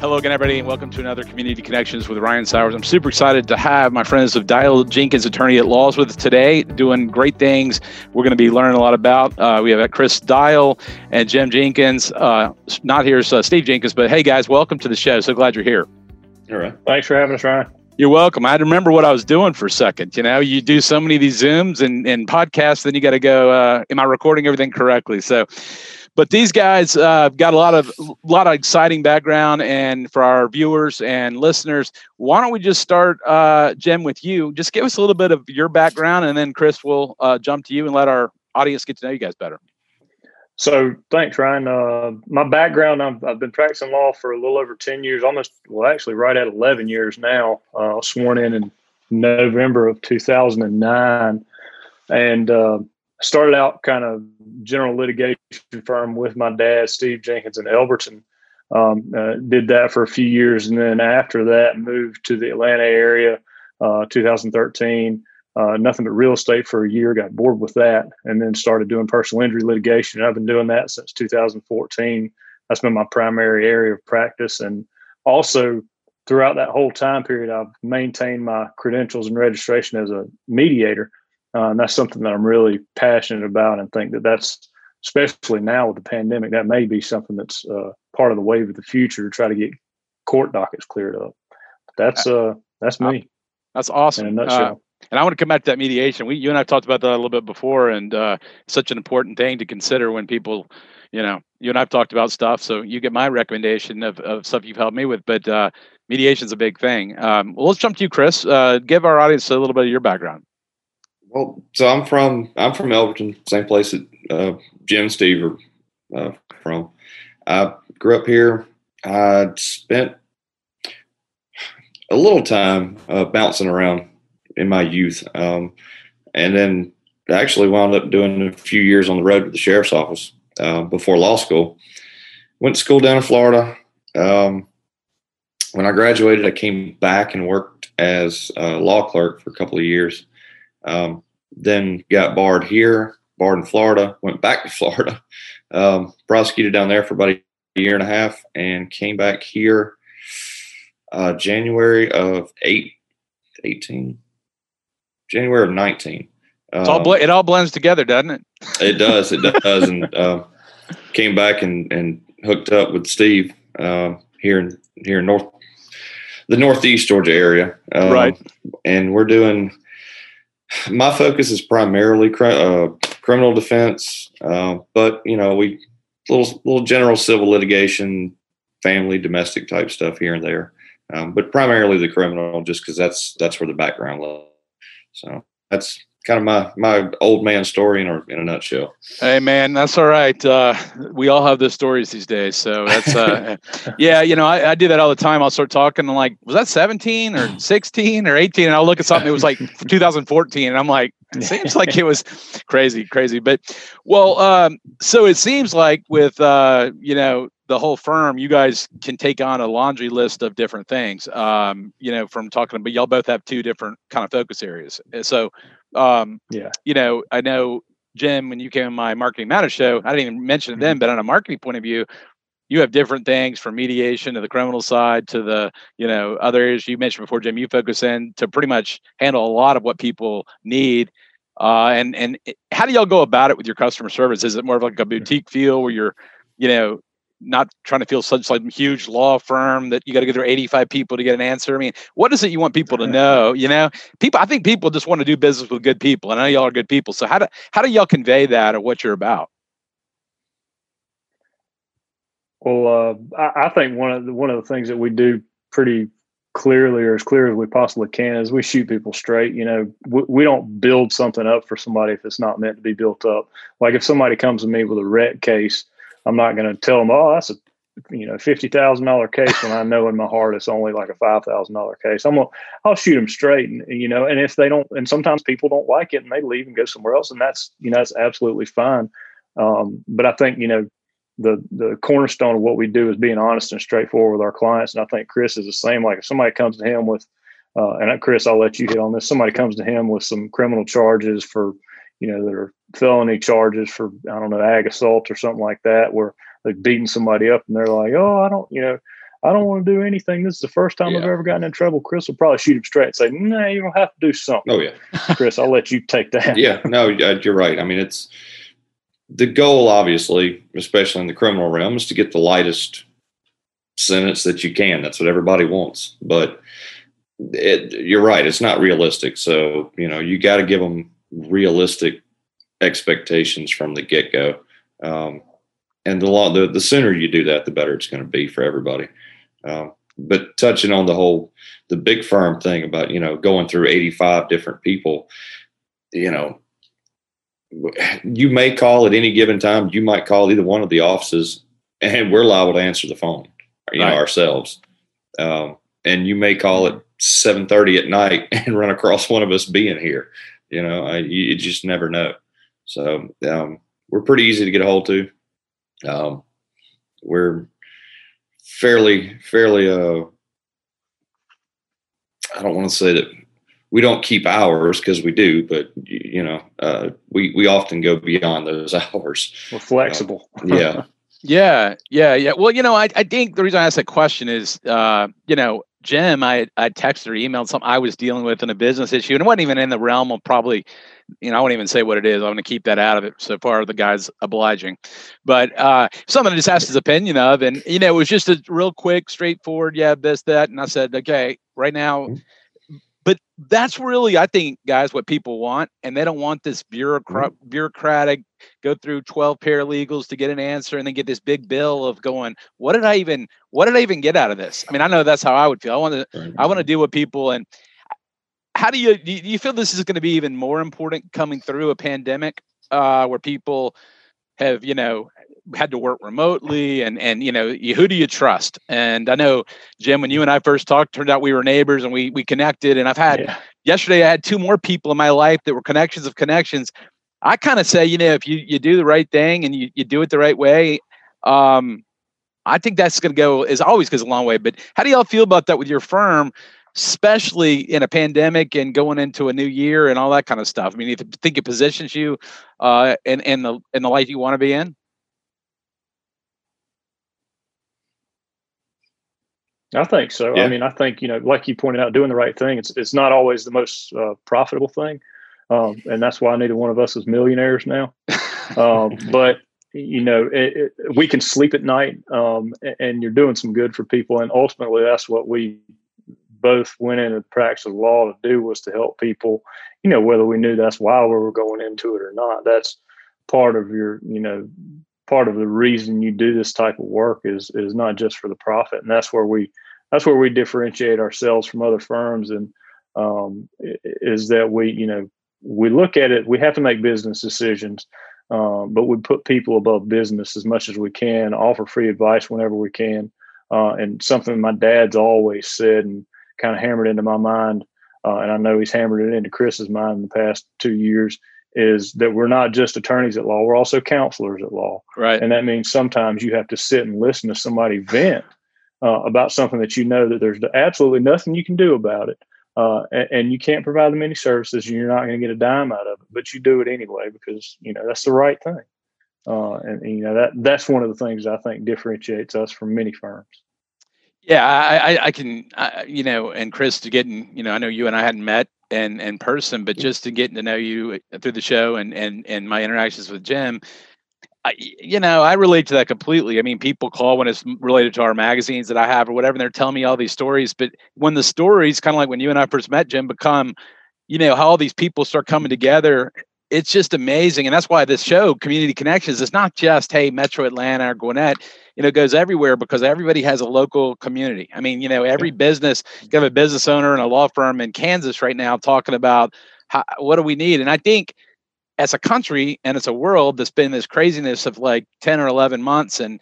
Hello again, everybody, and welcome to another Community Connections with Ryan Sowers. I'm super excited to have my friends of Dyal Jenkins Attorney at Laws with us today, doing great things. We're going to be learning a lot about. Uh, we have Chris Dyal and Jim Jenkins. Uh, not here's uh, Steve Jenkins, but hey, guys, welcome to the show. So glad you're here. All right. Thanks for having us, Ryan. You're welcome. I had to remember what I was doing for a second. You know, you do so many of these Zooms and, and podcasts, then you got to go, uh, am I recording everything correctly? So, but these guys uh, got a lot of a lot of exciting background, and for our viewers and listeners, why don't we just start, uh, Jim, with you? Just give us a little bit of your background, and then Chris will uh, jump to you and let our audience get to know you guys better. So thanks, Ryan. Uh, my background, I've, I've, been practicing law for a little over 10 years, almost, well, actually right at 11 years now. Uh, sworn in in November of 2009 and uh, started out kind of general litigation firm with my dad, Steve Jenkins in Elberton. Um, uh, did that for a few years. And then after that, moved to the Atlanta area, uh, 2013 uh, nothing but real estate for a year, got bored with that, and then started doing personal injury litigation. I've been doing that since 2014. That's been my primary area of practice. And also, throughout that whole time period, I've maintained my credentials and registration as a mediator. Uh, and that's something that I'm really passionate about and think that that's, especially now with the pandemic, that may be something that's uh, part of the wave of the future to try to get court dockets cleared up. That's uh, that's me. That's awesome. In a nutshell. Uh, and I want to come back to that mediation. We, you and I talked about that a little bit before, and uh, such an important thing to consider when people, you know, you and I've talked about stuff. So you get my recommendation of, of stuff you've helped me with, but uh, mediation is a big thing. Um, well, let's jump to you, Chris. Uh, give our audience a little bit of your background. Well, so I'm from I'm from Elberton, same place that uh, Jim and Steve are uh, from. I grew up here. I spent a little time uh, bouncing around in my youth. Um, and then actually wound up doing a few years on the road with the sheriff's office uh, before law school. Went to school down in Florida. Um, when I graduated, I came back and worked as a law clerk for a couple of years. Um, then got barred here, barred in Florida, went back to Florida, um, prosecuted down there for about a year and a half, and came back here uh, January of eight, 18, January of 19. Um, all bl- it all blends together, doesn't it? it does. It does. and uh, came back and, and hooked up with Steve uh, here in here in North the Northeast Georgia area. Um, right. And we're doing. My focus is primarily uh, criminal defense, uh, but you know we little little general civil litigation, family, domestic type stuff here and there. Um, but primarily the criminal, just because that's that's where the background lies. So that's kind of my my old man story in a in a nutshell. Hey man, that's all right. Uh, we all have those stories these days. So that's uh, yeah, you know, I, I, do that all the time. I'll start talking and like, was that 17 or 16 or 18? And I'll look at something. It was like 2014, and I'm like, it seems like it was crazy, crazy. But well, um, so it seems like with uh, you know the whole firm, you guys can take on a laundry list of different things. Um, you know, from talking, but y'all both have two different kind of focus areas. So, um, yeah, you know, I know Jim, when you came on my marketing matters show, I didn't even mention mm-hmm. them, but on a marketing point of view, you have different things from mediation to the criminal side to the you know other areas you mentioned before, Jim. You focus in to pretty much handle a lot of what people need. Uh, and and how do y'all go about it with your customer service? Is it more of like a boutique feel where you're, you know, not trying to feel such like huge law firm that you got to go through 85 people to get an answer. I mean, what is it you want people to know? You know, people, I think people just want to do business with good people. And I know y'all are good people. So how do, how do y'all convey that or what you're about? Well, uh, I, I, think one of the, one of the things that we do pretty clearly or as clear as we possibly can is we shoot people straight. You know, we, we don't build something up for somebody if it's not meant to be built up. Like if somebody comes to me with a wreck case, I'm not going to tell them, oh, that's a you know fifty thousand dollar case when I know in my heart it's only like a five thousand dollar case. I'm gonna I'll shoot them straight, and you know, and if they don't, and sometimes people don't like it and they leave and go somewhere else, and that's you know that's absolutely fine. Um, but I think you know the the cornerstone of what we do is being honest and straightforward with our clients, and I think Chris is the same. Like if somebody comes to him with, uh, and Chris, I'll let you hit on this. Somebody comes to him with some criminal charges for, you know, that are felony charges for I don't know ag assault or something like that, where they're beating somebody up and they're like, oh, I don't, you know, I don't want to do anything. This is the first time yeah. I've ever gotten in trouble. Chris will probably shoot him straight and say, no, nah, you don't have to do something. Oh, yeah. Chris, I'll let you take that. yeah, no, uh, you're right. I mean, it's the goal, obviously, especially in the criminal realm, is to get the lightest sentence that you can. That's what everybody wants. But it, you're right. It's not realistic. So, you know, you got to give them realistic expectations from the get go. Um, and the law the, the sooner you do that the better it's going to be for everybody um, but touching on the whole the big firm thing about you know going through 85 different people you know you may call at any given time you might call either one of the offices and we're liable to answer the phone you right. know ourselves um, and you may call at 7.30 at night and run across one of us being here you know I, you, you just never know so um, we're pretty easy to get a hold to um, we're fairly, fairly, uh, I don't want to say that we don't keep hours because we do, but you know, uh, we, we often go beyond those hours. We're flexible. Uh, yeah. yeah. Yeah. Yeah. Well, you know, I, I think the reason I asked that question is, uh, you know, Jim, I I texted or emailed something I was dealing with in a business issue, and it wasn't even in the realm of probably, you know, I won't even say what it is. I'm going to keep that out of it. So far, the guy's obliging, but uh, something I just asked his opinion of, and you know, it was just a real quick, straightforward, yeah, this, that, and I said, okay, right now. That's really i think guys what people want and they don't want this bureaucrat, mm-hmm. bureaucratic go through 12 paralegals to get an answer and then get this big bill of going what did i even what did i even get out of this? I mean i know that's how i would feel. I want to i want to deal with people and how do you do you feel this is going to be even more important coming through a pandemic uh, where people have you know had to work remotely and and you know you, who do you trust? And i know jim when you and i first talked turned out we were neighbors and we we connected and i've had yeah. yesterday i had two more people in my life that were connections of connections. I kind of say you know if you you do the right thing and you, you do it the right way um i think that's going to go is always goes a long way but how do y'all feel about that with your firm especially in a pandemic and going into a new year and all that kind of stuff? I mean you think it positions you uh in in the in the life you want to be in I think so. Yeah. I mean, I think you know, like you pointed out, doing the right thing. It's it's not always the most uh, profitable thing, um, and that's why neither one of us is millionaires now. um, but you know, it, it, we can sleep at night, um, and you're doing some good for people. And ultimately, that's what we both went into the practice of law to do was to help people. You know, whether we knew that's why we were going into it or not. That's part of your, you know, part of the reason you do this type of work is is not just for the profit, and that's where we that's where we differentiate ourselves from other firms, and um, is that we you know we look at it. We have to make business decisions, um, but we put people above business as much as we can. Offer free advice whenever we can, uh, and something my dad's always said and kind of hammered into my mind, uh, and I know he's hammered it into Chris's mind in the past two years is that we're not just attorneys at law, we're also counselors at law. Right. And that means sometimes you have to sit and listen to somebody vent uh, about something that you know that there's absolutely nothing you can do about it. Uh, and, and, you can't provide them any services and you're not going to get a dime out of it, but you do it anyway because, you know, that's the right thing. Uh, and, and, you know, that that's one of the things I think differentiates us from many firms. Yeah, I, I I can, I, you know, and Chris, to getting, you know, I know you and I hadn't met in in person, but just to getting to know you uh, through the show and and and my interactions with Jim, I, you know, I relate to that completely. I mean, people call when it's related to our magazines that I have or whatever, and they're telling me all these stories. But when the stories, kind of like when you and I first met, Jim, become, you know, how all these people start coming together, it's just amazing. And that's why this show, Community Connections, is not just, hey, Metro Atlanta or Gwinnett you know goes everywhere because everybody has a local community i mean you know every business you have a business owner and a law firm in kansas right now talking about how, what do we need and i think as a country and as a world that's been this craziness of like 10 or 11 months and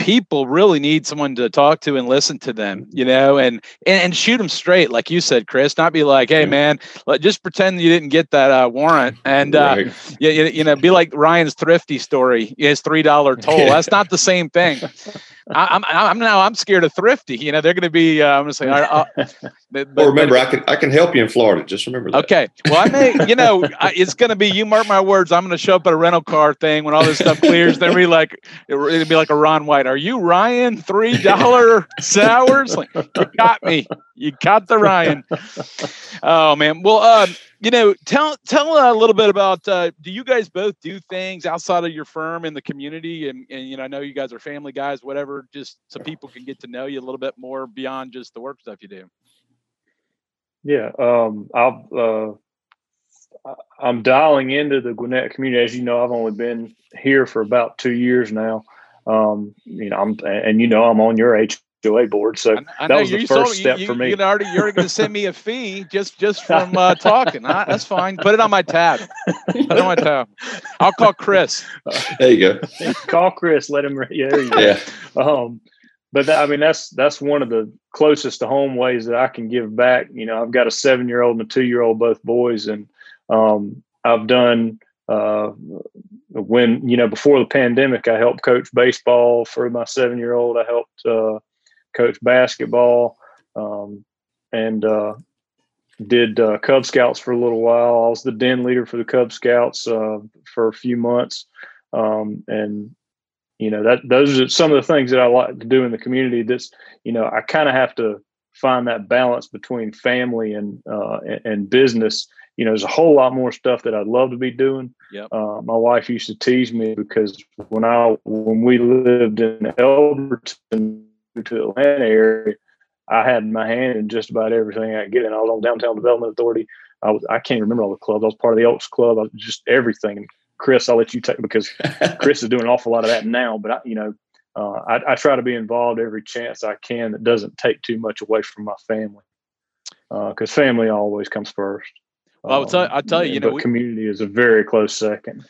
people really need someone to talk to and listen to them, you know, and and, and shoot them straight, like you said, Chris. Not be like, hey, man, let, just pretend you didn't get that uh, warrant, and uh, right. you, you know, be like Ryan's thrifty story, his three dollar toll. That's not the same thing. I, am I'm, I'm now I'm scared of thrifty. You know, they're going to be. Uh, I'm going to say. Uh, but, well, remember, I can I can help you in Florida. Just remember that. Okay. Well, I may. You know, I, it's going to be. You mark my words. I'm going to show up at a rental car thing when all this stuff clears. then be like, it'll be like a Ron White. Are you Ryan? Three dollar Sowers? Like you got me. You got the Ryan. Oh man. Well, um, you know, tell tell a little bit about. Uh, do you guys both do things outside of your firm in the community? And, and you know, I know you guys are family guys, whatever. Just so people can get to know you a little bit more beyond just the work stuff you do. Yeah, um, I've uh, I'm dialing into the Gwinnett community. As you know, I've only been here for about two years now. Um, you know, I'm and you know I'm on your H HOA board. So I, I that was the first step you, for me. You already, you're going to send me a fee just just from uh, talking. I, that's fine. Put it on my tab. Put it on my tab. I'll call Chris. There you go. call Chris. Let him. Yeah. There you go. Yeah. Um, but that, I mean, that's that's one of the closest to home ways that I can give back. You know, I've got a seven year old and a two year old, both boys, and um, I've done. Uh, when you know before the pandemic, I helped coach baseball for my seven year old. I helped uh, coach basketball, um, and uh, did uh, Cub Scouts for a little while. I was the den leader for the Cub Scouts uh, for a few months, um, and you know that those are some of the things that I like to do in the community. That's you know I kind of have to find that balance between family and, uh, and, and business. You know, there's a whole lot more stuff that I'd love to be doing. Yep. Uh, my wife used to tease me because when I when we lived in Elberton to the Atlanta area, I had my hand in just about everything I get in. I was on Downtown Development Authority. I was I can't remember all the clubs. I was part of the Oaks Club. I was just everything. Chris, I'll let you take because Chris is doing an awful lot of that now. But I, you know, uh, I, I, try to be involved every chance I can that doesn't take too much away from my family, because uh, family always comes first. Well, I'll tell, I'll tell you, you know, we, community is a very close second.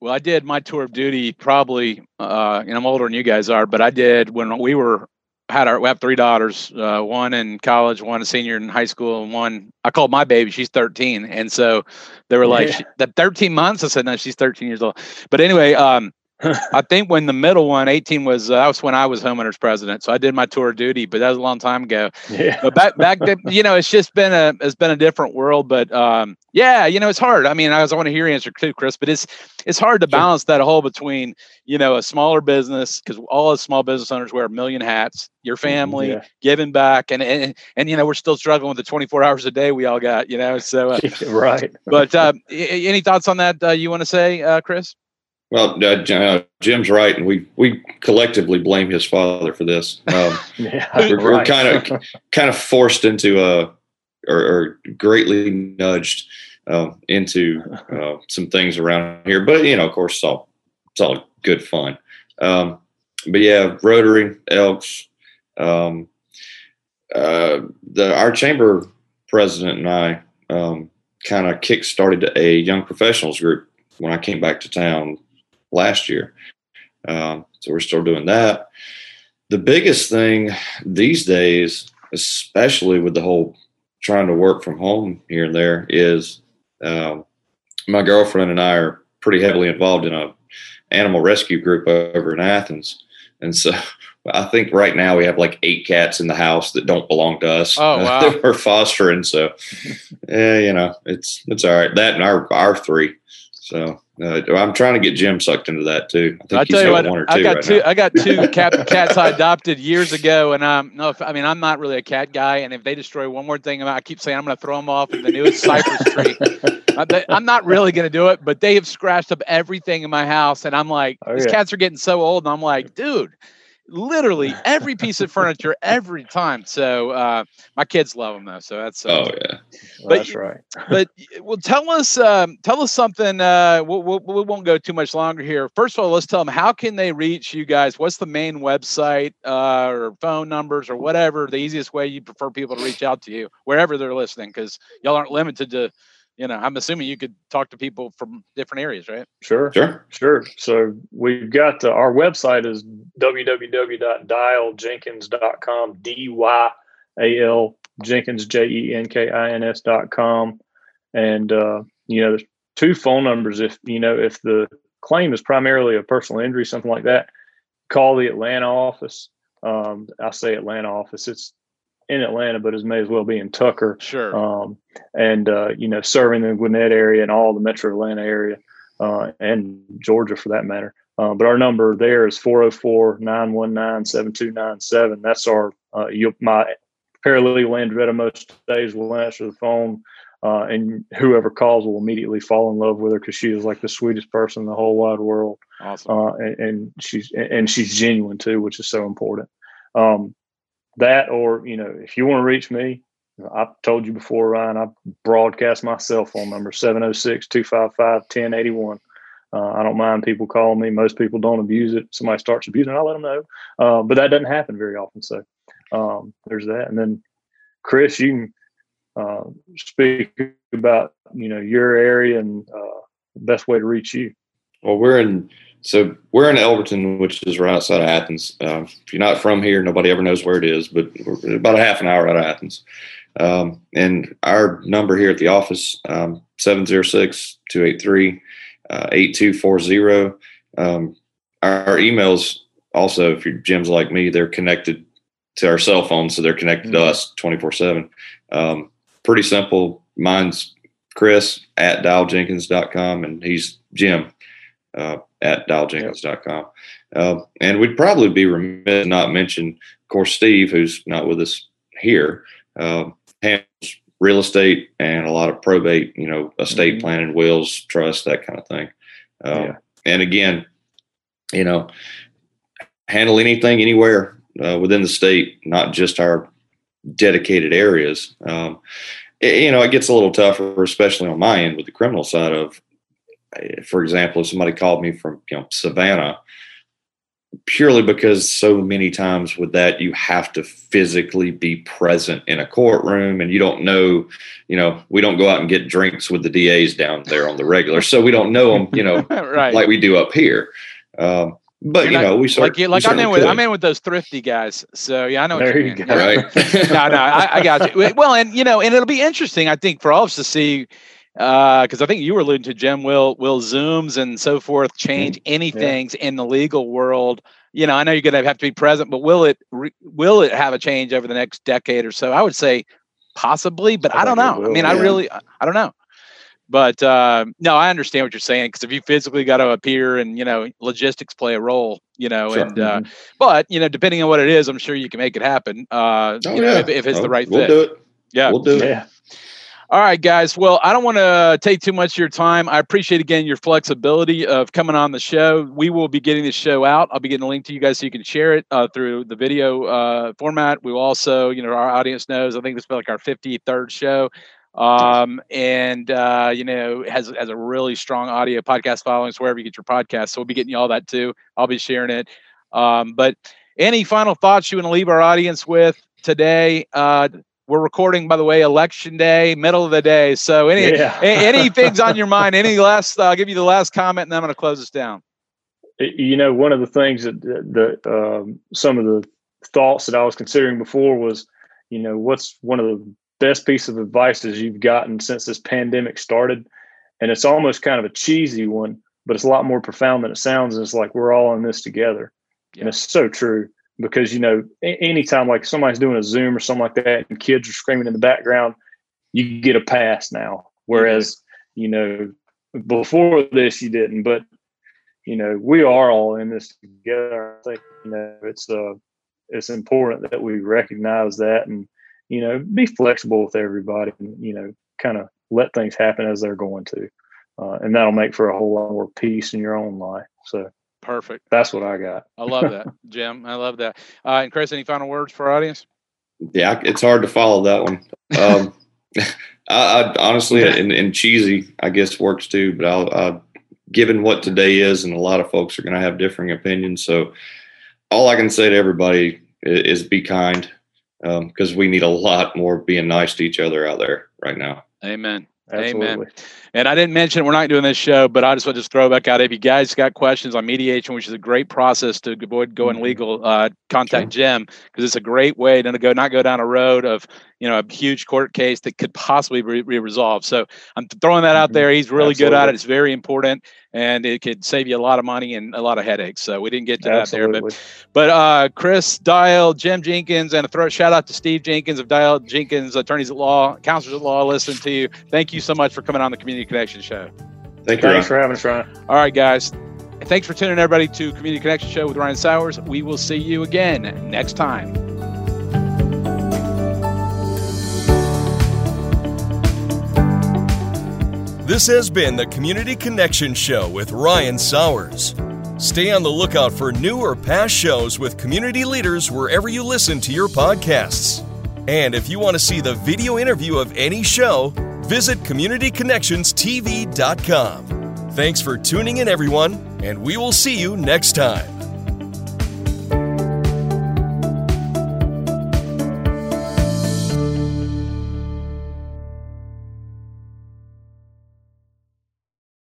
Well, I did my tour of duty probably, uh, and I'm older than you guys are, but I did when we were had our we have three daughters, uh, one in college, one a senior in high school, and one I called my baby. She's 13, and so they were like, yeah. "The 13 months." I said, "No, she's 13 years old." But anyway, um, I think when the middle one, 18, was uh, that was when I was homeowners president. So I did my tour of duty, but that was a long time ago. Yeah. But back back then, you know, it's just been a it's been a different world. But um, yeah, you know, it's hard. I mean, I was I want to hear your answer too, Chris. But it's it's hard to balance that whole between you know a smaller business because all the small business owners wear a million hats. Your mm-hmm, family yeah. giving back, and, and and you know we're still struggling with the 24 hours a day we all got. You know, so uh, right. But uh, any thoughts on that uh, you want to say, uh, Chris? Well, uh, uh, Jim's right, and we we collectively blame his father for this. Um, yeah, we're, kind of kind of forced into a or, or greatly nudged uh, into uh, some things around here, but you know, of course, it's all it's all good fun. Um, but yeah, Rotary Elks. Um, uh, the our chamber president and I um, kind of kick started a young professionals group when I came back to town last year. Um, so we're still doing that. The biggest thing these days, especially with the whole trying to work from home here and there, is um, my girlfriend and I are pretty heavily involved in a animal rescue group over in Athens, and so I think right now we have like eight cats in the house that don't belong to us. Oh wow! we're fostering, so yeah, you know it's it's all right. That and our our three. So uh, I'm trying to get Jim sucked into that too. I, I tell you what, I got right two. Now. I got two cat, cats I adopted years ago, and um, no. I mean, I'm not really a cat guy, and if they destroy one more thing, I keep saying I'm going to throw them off in the newest cypress tree. I'm not really going to do it, but they have scratched up everything in my house, and I'm like, oh, these yeah. cats are getting so old, and I'm like, dude, literally every piece of furniture every time. So uh, my kids love them though. So that's uh, oh yeah, well, but, that's right. but well, tell us um, tell us something. Uh, we'll, we'll, we will not go too much longer here. First of all, let's tell them how can they reach you guys. What's the main website uh, or phone numbers or whatever the easiest way you prefer people to reach out to you wherever they're listening because y'all aren't limited to you know, I'm assuming you could talk to people from different areas, right? Sure, Sure. sure. So we've got uh, our website is www.dyaljenkins.com. D y a l Jenkins J e n k i n s dot com, and uh, you know, there's two phone numbers. If you know if the claim is primarily a personal injury, something like that, call the Atlanta office. Um, I say Atlanta office. It's in Atlanta, but it may as well be in Tucker. Sure. Um, and uh, you know, serving the Gwinnett area and all the Metro Atlanta area, uh, and Georgia for that matter. Uh, but our number there is 404-919-7297. That's our uh, you, my paralegal Andretta most days will answer the phone, uh, and whoever calls will immediately fall in love with her because she is like the sweetest person in the whole wide world awesome. uh, and, and she's and she's genuine too, which is so important. Um, that or you know, if you want to reach me, I've told you before, Ryan. I broadcast my cell phone number 706-255-1081. Uh, I don't mind people calling me. Most people don't abuse it. Somebody starts abusing it, I let them know. Uh, but that doesn't happen very often. So um, there's that. And then Chris, you can uh, speak about you know your area and uh, best way to reach you. Well, we're in so we're in Elberton, which is right outside of Athens. Uh, if you're not from here, nobody ever knows where it is, but we're about a half an hour out of Athens. Um, and our number here at the office, um, 706 283 8240. Um, our emails also, if your gyms like me, they're connected to our cell phone, so they're connected to Mhm. us 24 7. Um, pretty simple. Mine's Chris at dyaljenkins.com, and he's Jim uh, at dyaljenkins.com. Uh, and we'd probably be remiss to not mention, of course, Steve, who's not with us here, uh, handles real estate and a lot of probate, you know, estate Mhm. planning, wills, trust, that kind of thing. Um, Yeah. And again, you know, handle anything anywhere uh, within the state, not just our dedicated areas. Um, it- you know, it gets a little tougher, especially on my end with the criminal side of, for example, if somebody called me from you know Savannah, purely because so many times with that you have to physically be present in a courtroom and you don't know you know we don't go out and get drinks with the DAs down there on the regular so we don't know them you know right. like we do up here um, but You're you not- know we sort like you, like we I'm in with could, I'm in with those thrifty guys. So yeah, I know. what There you you mean. go. right no, no, I, I got you. Well, and you know, and it'll be interesting, I think, for all of us to see, because I think you were alluding to Jim. Will will zooms and so forth change any Yeah. things in the legal world? You know, I know you're going to have to be present, but will it re, will it have a change over the next decade or so? I would say possibly, but I I, don't think it know. I will, mean, I really, I, I don't know. But uh, no, I understand what you're saying because if you physically got to appear and you know logistics play a role, you know, Sure. and uh, but you know depending on what it is, I'm sure you can make it happen. Uh, oh you know, yeah if, if it's the Oh, right we'll fit. do it Yeah. we'll do it Yeah. All right, guys. Well, I don't want to take too much of your time. I appreciate again your flexibility of coming on the show. We will be getting the show out. I'll be getting a link to you guys so you can share it uh, through the video uh, format. We will also, you know, our audience knows. I think this is like our 53rd show, um, and uh, you know, has has a really strong audio podcast following. So wherever you get your podcast, so we'll be getting you all that too. I'll be sharing it. Um, but any final thoughts you want to leave our audience with today? Uh, we're recording, by the way, election day, middle of the day. So any Yeah. any things on your mind? Any last? I'll give you the last comment, and then I'm going to close this down. you know one of the things that that um, some of the thoughts that i was considering before was you know what's one of the best piece of advice you've gotten since this pandemic started and it's almost kind of a cheesy one but it's a lot more profound than it sounds and it's like we're all in this together Yeah. and it's so true because you know anytime like somebody's doing a zoom or something like that and kids are screaming in the background you get a pass now whereas you know before this you didn't but you know, we are all in this together. I think you know it's uh it's important that we recognize that and you know be flexible with everybody and you know kind of let things happen as they're going to, uh, and that'll make for a whole lot more peace in your own life. So Perfect. that's what I got. I love that, Jim. I love that. Uh, and Chris, any final words for our audience? yeah it's hard to follow that one um, I, I honestly and, and cheesy i guess works too but i'll uh, given what today is and a lot of folks are going to have differing opinions so all i can say to everybody is, is be kind because we need a lot more being nice to each other out there right now Amen. Absolutely. Amen. And I didn't mention we're not doing this show, but I just want to just throw back out. If you guys got questions on mediation, which is a great process to avoid going Mhm. legal, uh, contact Jim because it's a great way to go not go down a road of you know a huge court case that could possibly be, be resolved. So I'm throwing that out Mhm. there. He's really good at it. It's very important, and it could save you a lot of money and a lot of headaches. So we didn't get to that there, but but uh, Chris Dyal, Jim Jenkins, and a throw shout out to Steve Jenkins of Dyal Jenkins Attorneys at Law, Counselors at Law. Listen to you. Thank you so much for coming on the Community Connection Show. Thank you. Thanks Ryan. for having us, Ryan. All right, guys. Thanks for tuning everybody, to Community Connection Show with Ryan Sowers. We will see you again next time. This has been the Community Connection Show with Ryan Sowers. Stay on the lookout for new or past shows with community leaders wherever you listen to your podcasts. And if you want to see the video interview of any show, visit CommunityConnectionsTV.com. Thanks for tuning in, everyone, and we will see you next time.